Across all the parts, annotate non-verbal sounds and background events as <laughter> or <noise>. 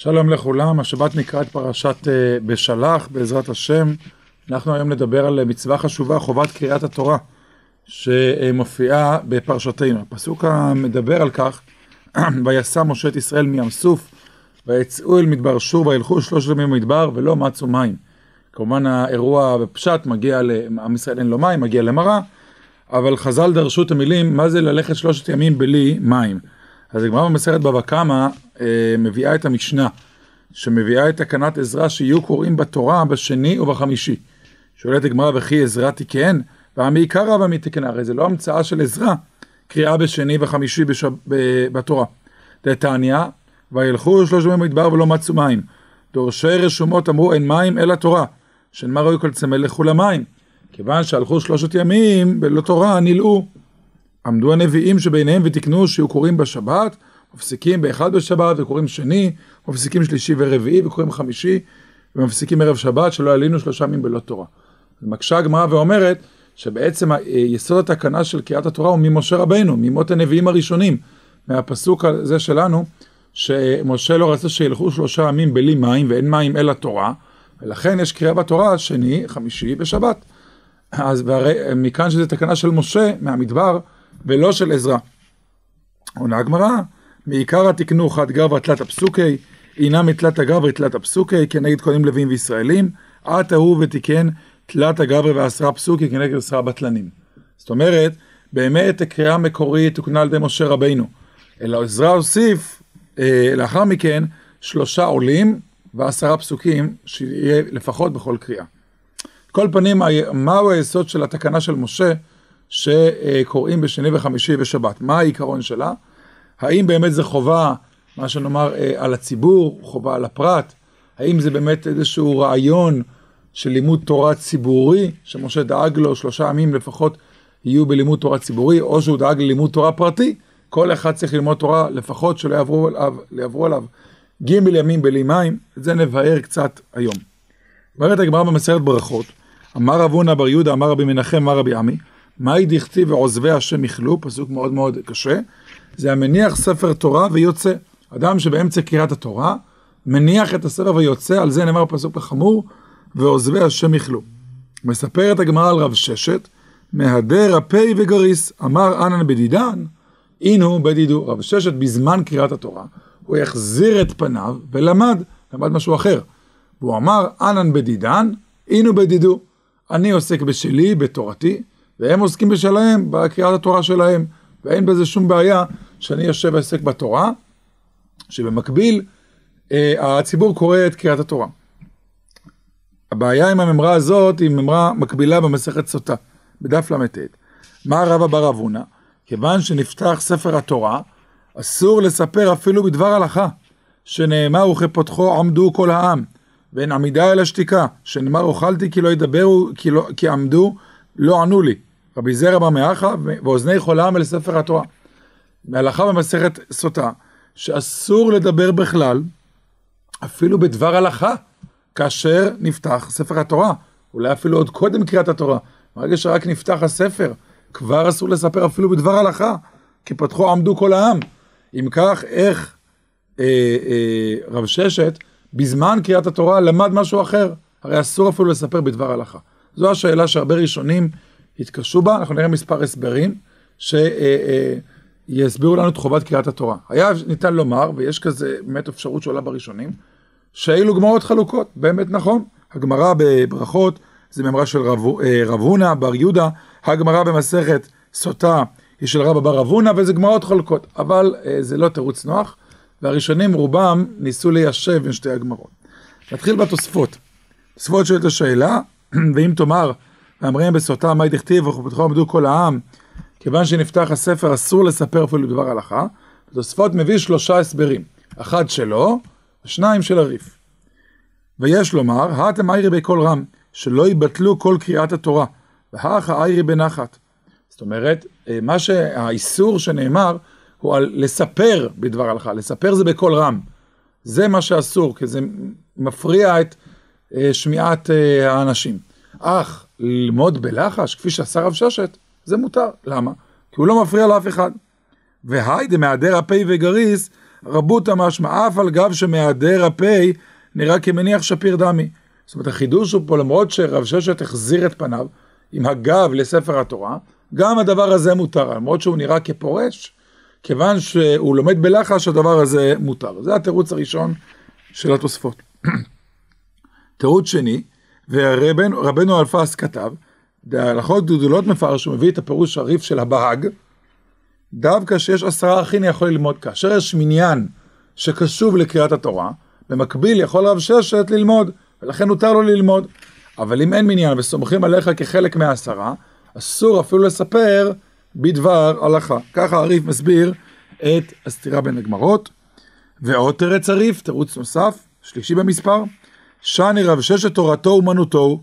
שלום לכולם, השבת נקרא את פרשת אה, בשלח, בעזרת השם. אנחנו היום נדבר על מצווה חשובה, חובת קריאת התורה, שמופיעה בפרשתנו. הפסוק המדבר על כך, <clears throat> ויסע משה את ישראל מים סוף, ויצאו אל מדבר שור, וילכו שלושת ימים במדבר, ולא מצאו מים. כמובן האירוע בפשט מגיע לעם ישראל אין לו מים, מגיע למראה, אבל חז"ל דרשו את המילים, מה זה ללכת שלושת ימים בלי מים? אז הגמרא במסכת בבא קמא אה, מביאה את המשנה, שמביאה את תקנת עזרא שיהיו קוראים בתורה בשני ובחמישי. שואלת הגמרא וכי עזרא תיקן? ועמי עיקרא ועמי תיקן, הרי זה לא המצאה של עזרא, קריאה בשני וחמישי בשב, ב, בתורה. דתניא, וילכו שלוש ימים במדבר ולא מצאו מים. דורשי רשומות אמרו אין מים אלא תורה, שנאמר ראוי כל צמא לכו למים. כיוון שהלכו שלושת ימים בלא תורה נלאו. עמדו הנביאים שביניהם ותיקנו שיהיו קוראים בשבת, מפסיקים באחד בשבת וקוראים שני, מפסיקים שלישי ורביעי וקוראים חמישי, ומפסיקים ערב שבת שלא עלינו שלושה ימים בלא תורה. מקשה הגמרא ואומרת שבעצם יסוד התקנה של קריאת התורה הוא ממשה רבנו, ממות הנביאים הראשונים, מהפסוק הזה שלנו, שמשה לא רצה שילכו שלושה ימים בלי מים ואין מים אלא תורה, ולכן יש קריאה בתורה שני, חמישי ושבת. אז והרי מכאן שזה תקנה של משה מהמדבר, ולא של עזרא. עונה הגמרא, מעיקר התקנו חד גרבא תלת הפסוקי, הנה מתלת הגברא תלת הפסוקי, כנגד כהנים לווים וישראלים, עתה הוא ותיקן תלת הגברא ועשרה פסוקי כנגד עשרה בטלנים. זאת אומרת, באמת הקריאה המקורית תוקנה על ידי משה רבינו. אלא עזרא הוסיף, אה, לאחר מכן, שלושה עולים ועשרה פסוקים, שיהיה לפחות בכל קריאה. כל פנים, מהו היסוד של התקנה של משה? שקוראים בשני וחמישי ושבת. מה העיקרון שלה? האם באמת זה חובה, מה שנאמר, אה, על הציבור, חובה על הפרט? האם זה באמת איזשהו רעיון של לימוד תורה ציבורי, שמשה דאג לו שלושה ימים לפחות יהיו בלימוד תורה ציבורי, או שהוא דאג ללימוד תורה פרטי? כל אחד צריך ללמוד תורה לפחות שלא יעברו עליו, עליו ג' ימים בלי מים, את זה נבהר קצת היום. אומרת הגמרא במסכת ברכות, אמר רב הונא בר יהודה, אמר רבי מנחם, אמר רבי עמי, מהי דכתיב ועוזבי השם יכלו, פסוק מאוד מאוד קשה, זה המניח ספר תורה ויוצא. אדם שבאמצע קריאת התורה, מניח את הספר ויוצא, על זה נאמר פסוק החמור, ועוזבי השם יכלו. מספרת הגמרא על רב ששת, מהדר הפה וגריס, אמר אנן בדידן, אינו בדידו. רב ששת בזמן קריאת התורה, הוא החזיר את פניו ולמד, למד משהו אחר. והוא אמר, אנן בדידן, אינו בדידו. אני עוסק בשלי, בתורתי, והם עוסקים בשלהם, בקריאת התורה שלהם, ואין בזה שום בעיה שאני יושב ועסק בתורה, שבמקביל אה, הציבור קורא את קריאת התורה. הבעיה עם הממרה הזאת היא ממרה מקבילה במסכת סוטה, בדף ל"ט. מה רבא בר אבונה? כיוון שנפתח ספר התורה, אסור לספר אפילו בדבר הלכה, שנאמר וכפותחו עמדו כל העם, ואין עמידה אלא שתיקה, שנאמר אוכלתי כי לא ידברו, כי, לא, כי עמדו, לא ענו לי. רבי זרע בר מאחה ואוזני חולם אל ספר התורה. מהלכה במסכת סוטה, שאסור לדבר בכלל, אפילו בדבר הלכה, כאשר נפתח ספר התורה, אולי אפילו עוד קודם קריאת התורה. ברגע שרק נפתח הספר, כבר אסור לספר אפילו בדבר הלכה, כי פתחו עמדו כל העם. אם כך, איך אה, אה, רב ששת, בזמן קריאת התורה, למד משהו אחר? הרי אסור אפילו לספר בדבר הלכה. זו השאלה שהרבה ראשונים התקשו בה, אנחנו נראה מספר הסברים שיסבירו לנו את חובת קריאת התורה. היה ניתן לומר, ויש כזה באמת אפשרות שעולה בראשונים, שאלו גמרות חלוקות, באמת נכון. הגמרא בברכות זה ממרה של רב, אה, רב הונא בר יהודה, הגמרא במסכת סוטה היא של רבא בר רב הונא, וזה גמרות חלוקות, אבל אה, זה לא תירוץ נוח, והראשונים רובם ניסו ליישב בין שתי הגמרות. נתחיל בתוספות. תוספות שואלת השאלה, <clears throat> ואם תאמר ואמרים בסוטה מה דכתיב וכבודכו עמדו כל העם, כיוון שנפתח הספר אסור לספר אפילו דבר הלכה, תוספות מביא שלושה הסברים, אחד שלו ושניים של הריף. ויש לומר, האתם איירי בקול רם, שלא יבטלו כל קריאת התורה, והכה איירי בנחת. זאת אומרת, אה, מה שהאיסור שנאמר הוא על לספר בדבר הלכה, לספר זה בקול רם. זה מה שאסור, כי זה מפריע את אה, שמיעת אה, האנשים. אך ללמוד בלחש, כפי שעשה רב ששת, זה מותר. למה? כי הוא לא מפריע לאף אחד. והי דמהדר הפה וגריס, רבותא משמע, אף על גב שמהיעדר הפה נראה כמניח שפיר דמי. זאת אומרת, החידוש הוא פה, למרות שרב ששת החזיר את פניו עם הגב לספר התורה, גם הדבר הזה מותר, למרות שהוא נראה כפורש, כיוון שהוא לומד בלחש, הדבר הזה מותר. זה התירוץ הראשון של התוספות. <clears throat> תירוץ שני, ורבנו אלפס כתב, בהלכות גדולות מפרש, הוא מביא את הפירוש הריף של הבהג, דווקא שיש עשרה אחים יכול ללמוד, כאשר יש מניין שקשוב לקריאת התורה, במקביל יכול רב ששת ללמוד, ולכן מותר לו ללמוד. אבל אם אין מניין וסומכים עליך כחלק מהעשרה, אסור אפילו לספר בדבר הלכה. ככה הריף מסביר את הסתירה בין הגמרות. ועוד תרץ הריף, תירוץ נוסף, שלישי במספר, שאני רב ששת תורתו אומנותו,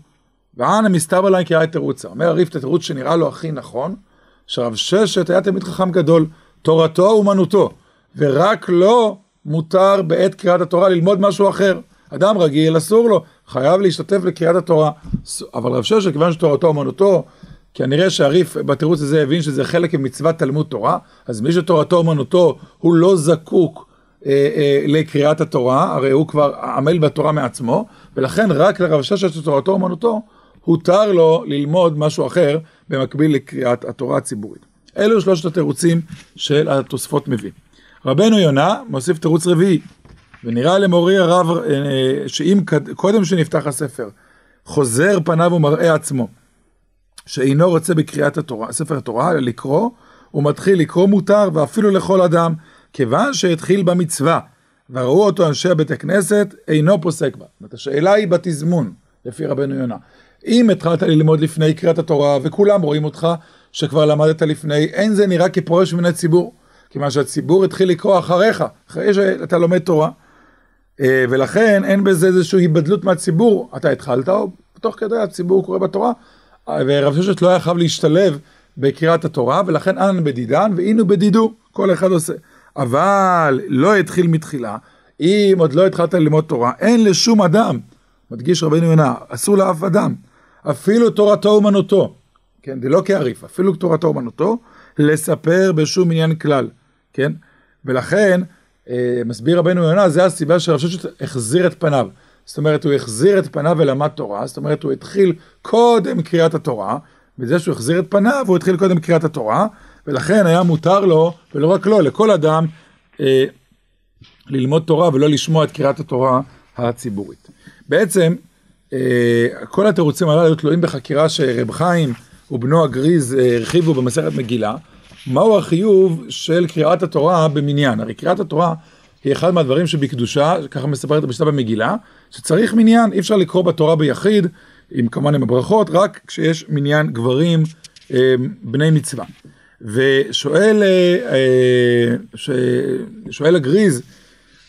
ואנא מסתבר להם כי היה תירוצה. אומר הריף את התירוץ שנראה לו הכי נכון, שרב ששת היה תלמיד חכם גדול, תורתו אומנותו, ורק לו מותר בעת קריאת התורה ללמוד משהו אחר. אדם רגיל, אסור לו, חייב להשתתף לקריאת התורה. אבל רב ששת, כיוון שתורתו אומנותו, כנראה שהריף בתירוץ הזה הבין שזה חלק ממצוות תלמוד תורה, אז מי שתורתו אומנותו, הוא לא זקוק לקריאת התורה, הרי הוא כבר עמל בתורה מעצמו, ולכן רק לרב ששת שתורתו אומנותו, הותר לו ללמוד משהו אחר במקביל לקריאת התורה הציבורית. אלו שלושת התירוצים של התוספות מביא. רבנו יונה מוסיף תירוץ רביעי, ונראה למורי הרב אה, שאם קודם שנפתח הספר חוזר פניו ומראה עצמו שאינו רוצה בקריאת התורה, ספר התורה, לקרוא, הוא מתחיל לקרוא מותר ואפילו לכל אדם, כיוון שהתחיל במצווה וראו אותו אנשי בית הכנסת, אינו פוסק בה. זאת אומרת, השאלה היא בתזמון, לפי רבנו יונה. אם התחלת ללמוד לפני קריאת התורה וכולם רואים אותך שכבר למדת לפני, אין זה נראה כפורש מן הציבור. כיוון שהציבור התחיל לקרוא אחריך, אחרי שאתה לומד תורה. אה, ולכן אין בזה איזושהי היבדלות מהציבור. אתה התחלת, או תוך כדי הציבור קורא בתורה, ורב ששת לא היה חייב להשתלב בקריאת התורה, ולכן אנן בדידן ואינו בדידו, כל אחד עושה. אבל לא התחיל מתחילה, אם עוד לא התחלת ללמוד תורה, אין לשום אדם, מדגיש רבינו יונה, אסור לאף אדם, אפילו תורתו אומנותו, כן, זה לא כעריף, אפילו תורתו אומנותו, לספר בשום עניין כלל, כן? ולכן, אה, מסביר רבנו יונה, זה הסיבה שרב ששת החזיר את פניו. זאת אומרת, הוא החזיר את פניו ולמד תורה, זאת אומרת, הוא התחיל קודם קריאת התורה, בזה שהוא החזיר את פניו, הוא התחיל קודם קריאת התורה, ולכן היה מותר לו, ולא רק לו, לכל אדם, אה, ללמוד תורה ולא לשמוע את קריאת התורה הציבורית. בעצם, אה, כל התירוצים הללו תלויים בחקירה שרב חיים ובנו הגריז אה, הרחיבו במסכת מגילה, מהו החיוב של קריאת התורה במניין. הרי קריאת התורה היא אחד מהדברים שבקדושה, ככה מספרת המשנה במגילה, שצריך מניין, אי אפשר לקרוא בתורה ביחיד, עם כמובן עם הברכות, רק כשיש מניין גברים אה, בני מצווה. ושואל שואל הגריז,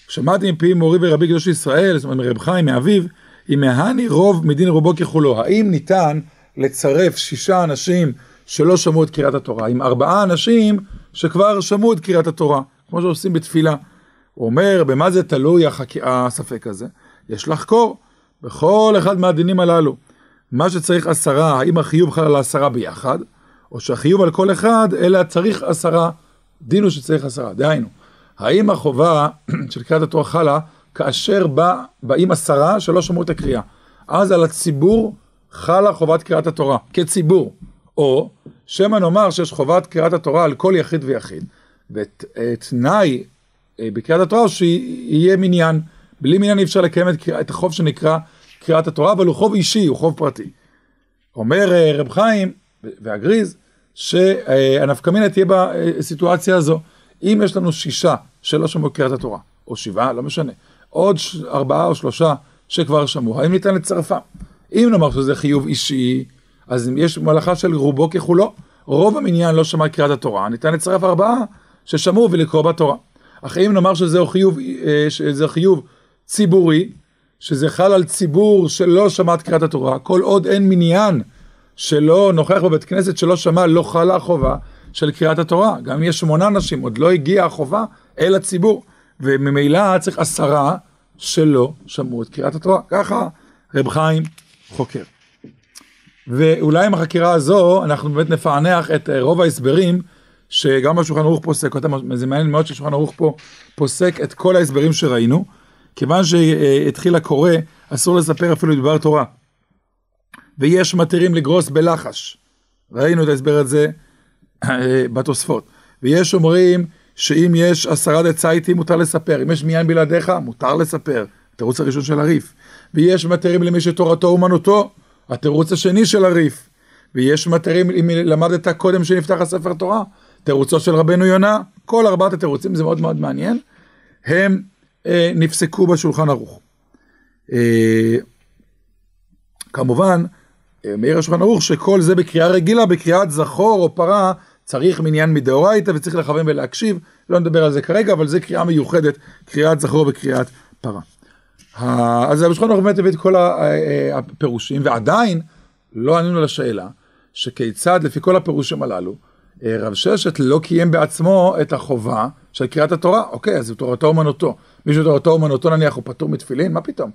שמעתי מפי מורי ורבי קדוש ישראל, זאת אומרת מרב חיים, מאביו, אם מהני רוב מדין רובו ככולו, האם ניתן לצרף שישה אנשים שלא שמעו את קריאת התורה, עם ארבעה אנשים שכבר שמעו את קריאת התורה, כמו שעושים בתפילה. הוא אומר, במה זה תלוי החק... הספק הזה? יש לחקור בכל אחד מהדינים הללו. מה שצריך עשרה, האם החיוב חל על העשרה ביחד, או שהחיוב על כל אחד, אלא צריך עשרה, דין הוא שצריך עשרה. דהיינו, האם החובה <clears throat> של קריאת התורה חלה כאשר בא, באים עשרה שלא שמעו את הקריאה? אז על הציבור חלה חובת קריאת התורה, כציבור. או שמא נאמר שיש חובת קריאת התורה על כל יחיד ויחיד, ותנאי אה, בקריאת התורה שיהיה מניין. בלי מניין אי אפשר לקיים את, את החוב שנקרא קריאת התורה, אבל הוא חוב אישי, הוא חוב פרטי. אומר אה, רב חיים והגריז, שהנפקמינה תהיה בסיטואציה הזו. אם יש לנו שישה שלא שמעו קריאת התורה, או שבעה, לא משנה, עוד ארבעה או שלושה שכבר שמעו, האם ניתן לצרפם? אם נאמר שזה חיוב אישי, אז אם יש מלאכה של רובו ככולו, רוב המניין לא שמע קריאת התורה, ניתן לצרף ארבעה ששמעו ולקרוא בתורה. אך אם נאמר שזהו חיוב, אה, שזה חיוב ציבורי, שזה חל על ציבור שלא שמע את קריאת התורה, כל עוד אין מניין שלא נוכח בבית כנסת שלא שמע, לא חלה החובה של קריאת התורה. גם אם יש שמונה אנשים, עוד לא הגיעה החובה אל הציבור. וממילא צריך עשרה שלא שמעו את קריאת התורה. ככה רב חיים חוקר. ואולי עם החקירה הזו אנחנו באמת נפענח את רוב ההסברים שגם בשולחן ערוך פוסק זה מעניין מאוד ששולחן ערוך פה פוסק את כל ההסברים שראינו, כיוון שהתחיל הקורא, אסור לספר אפילו דבר תורה. ויש מתירים לגרוס בלחש. ראינו את ההסבר הזה אה, בתוספות. ויש אומרים שאם יש עשרה דצייטים מותר לספר, אם יש מיין בלעדיך מותר לספר, התירוץ הראשון של הריף. ויש מתירים למי שתורתו אומנותו, התירוץ השני של הריף. ויש מתירים אם למדת קודם שנפתח הספר תורה, תירוצו של רבנו יונה, כל ארבעת התירוצים, זה מאוד מאוד מעניין, הם אה, נפסקו בשולחן ערוך. אה, כמובן, אה, מאיר השולחן ערוך שכל זה בקריאה רגילה, בקריאת זכור או פרה, צריך מניין מדאורייתא וצריך לכוון ולהקשיב, לא נדבר על זה כרגע, אבל זה קריאה מיוחדת, קריאת זכור וקריאת פרה. אז השולחן ערוך באמת הביא את כל אה, הפירושים, ועדיין לא ענינו לשאלה, שכיצד לפי כל הפירושים הללו, אה, רב ששת לא קיים בעצמו את החובה של קריאת התורה, אוקיי, אז תורתו אומנותו. מי שתורתו אומנותו נניח הוא פטור מתפילין, מה פתאום?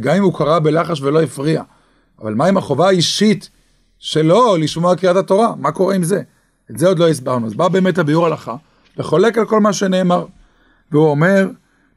גם אם הוא קרא בלחש ולא הפריע. אבל מה עם החובה האישית שלו לשמוע קריאת התורה? מה קורה עם זה? את זה עוד לא הסברנו. אז בא באמת הביאור הלכה וחולק על כל מה שנאמר. והוא אומר,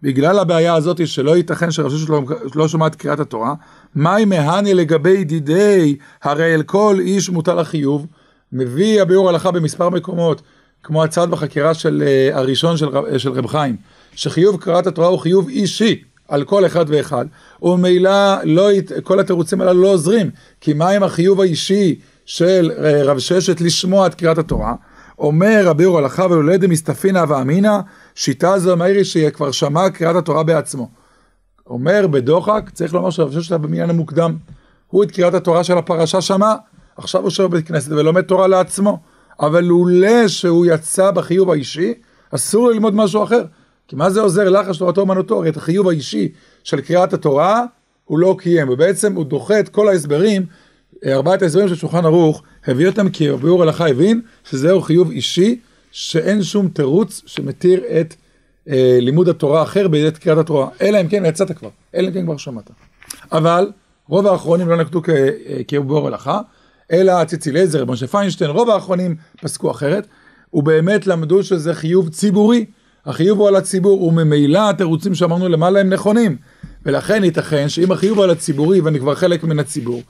בגלל הבעיה הזאת שלא ייתכן שרשות שלו לא שומעת קריאת התורה, מהי מהני לגבי דידי, הרי אל כל איש מוטל החיוב, מביא הביאור הלכה במספר מקומות, כמו הצד בחקירה של uh, הראשון של, רב, של רב חיים, שחיוב קריאת התורה הוא חיוב אישי. על כל אחד ואחד, וממילא לא, כל התירוצים הללו לא עוזרים, כי מה עם החיוב האישי של אה, רב ששת לשמוע את קריאת התורה? אומר רבי אור הלכה ולולדה מסתפינה ואמינא, שיטה זו מאירי שכבר שמע קריאת התורה בעצמו. אומר בדוחק, צריך לומר שרב ששת היה במניין המוקדם. הוא את קריאת התורה של הפרשה שמע, עכשיו הוא שואל בבית כנסת ולומד תורה לעצמו. אבל לולא שהוא יצא בחיוב האישי, אסור ללמוד משהו אחר. כי מה זה עוזר לך שתורתו אומנותו? הרי את החיוב האישי של קריאת התורה הוא לא קיים, ובעצם הוא דוחה את כל ההסברים, ארבעת ההסברים של שולחן ערוך, הביא אותם כי ביאור הלכה הבין שזהו חיוב אישי, שאין שום תירוץ שמתיר את אה, לימוד התורה אחר בעת קריאת התורה, אלא אם כן יצאת כבר, אלא אם כן כבר שמעת. אבל רוב האחרונים לא נקטו כביאור הלכה, אלא ציצי לייזר, משה פיינשטיין, רוב האחרונים פסקו אחרת, ובאמת למדו שזה חיוב ציבורי. החיוב הוא על הציבור, וממילא התירוצים שאמרנו למעלה הם נכונים. ולכן ייתכן שאם החיוב הוא על הציבורי ואני כבר חלק מן הציבור,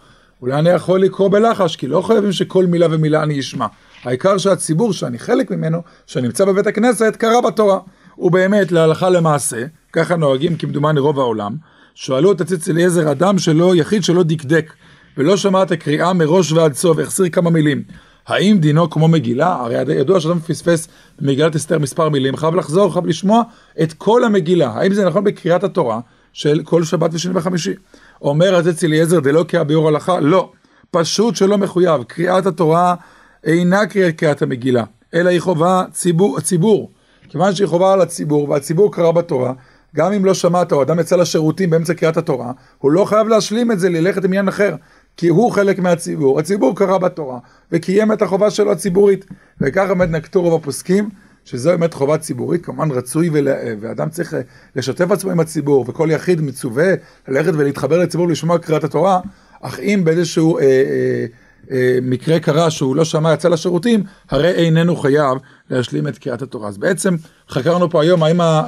אולי אני יכול לקרוא בלחש, כי לא חייבים שכל מילה ומילה אני אשמע. העיקר שהציבור שאני חלק ממנו, שנמצא בבית הכנסת, קרא בתורה. ובאמת, להלכה למעשה, ככה נוהגים כמדומני רוב העולם, שואלו את הציץ אליעזר, אדם שלא, יחיד שלא דקדק, ולא שמע את הקריאה מראש ועד סוף, החסיר כמה מילים. האם דינו כמו מגילה? הרי ידוע שאדם פספס במגילת אסתר מספר מילים, חייב לחזור, חייב לשמוע את כל המגילה. האם זה נכון בקריאת התורה של כל שבת ושני וחמישי? אומר הזץ אליעזר דלא כהביאור הלכה? לא. פשוט שלא מחויב. קריאת התורה אינה קריאת המגילה, אלא היא חובה ציבור. ציבור. כיוון שהיא חובה על הציבור, והציבור קרא בתורה, גם אם לא שמעת או אדם יצא לשירותים באמצע קריאת התורה, הוא לא חייב להשלים את זה, ללכת עם עניין אחר. כי הוא חלק מהציבור, הציבור קרא בתורה וקיים את החובה שלו הציבורית. וככה באמת נקטו רוב הפוסקים שזו באמת חובה ציבורית, כמובן רצוי ול... ואדם צריך לשתף עצמו עם הציבור וכל יחיד מצווה ללכת ולהתחבר לציבור לשמוע קריאת התורה אך אם באיזשהו אה, אה, אה, מקרה קרה שהוא לא שמע יצא לשירותים הרי איננו חייב להשלים את קריאת התורה. אז בעצם חקרנו פה היום האם אה,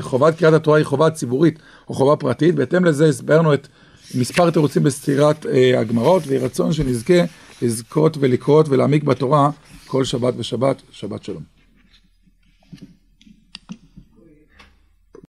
חובת קריאת התורה היא חובה ציבורית או חובה פרטית, בהתאם לזה הסברנו את מספר תירוצים בסתירת אה, הגמרות, ויהי רצון שנזכה לזכות ולקרות ולהעמיק בתורה כל שבת ושבת, שבת שלום.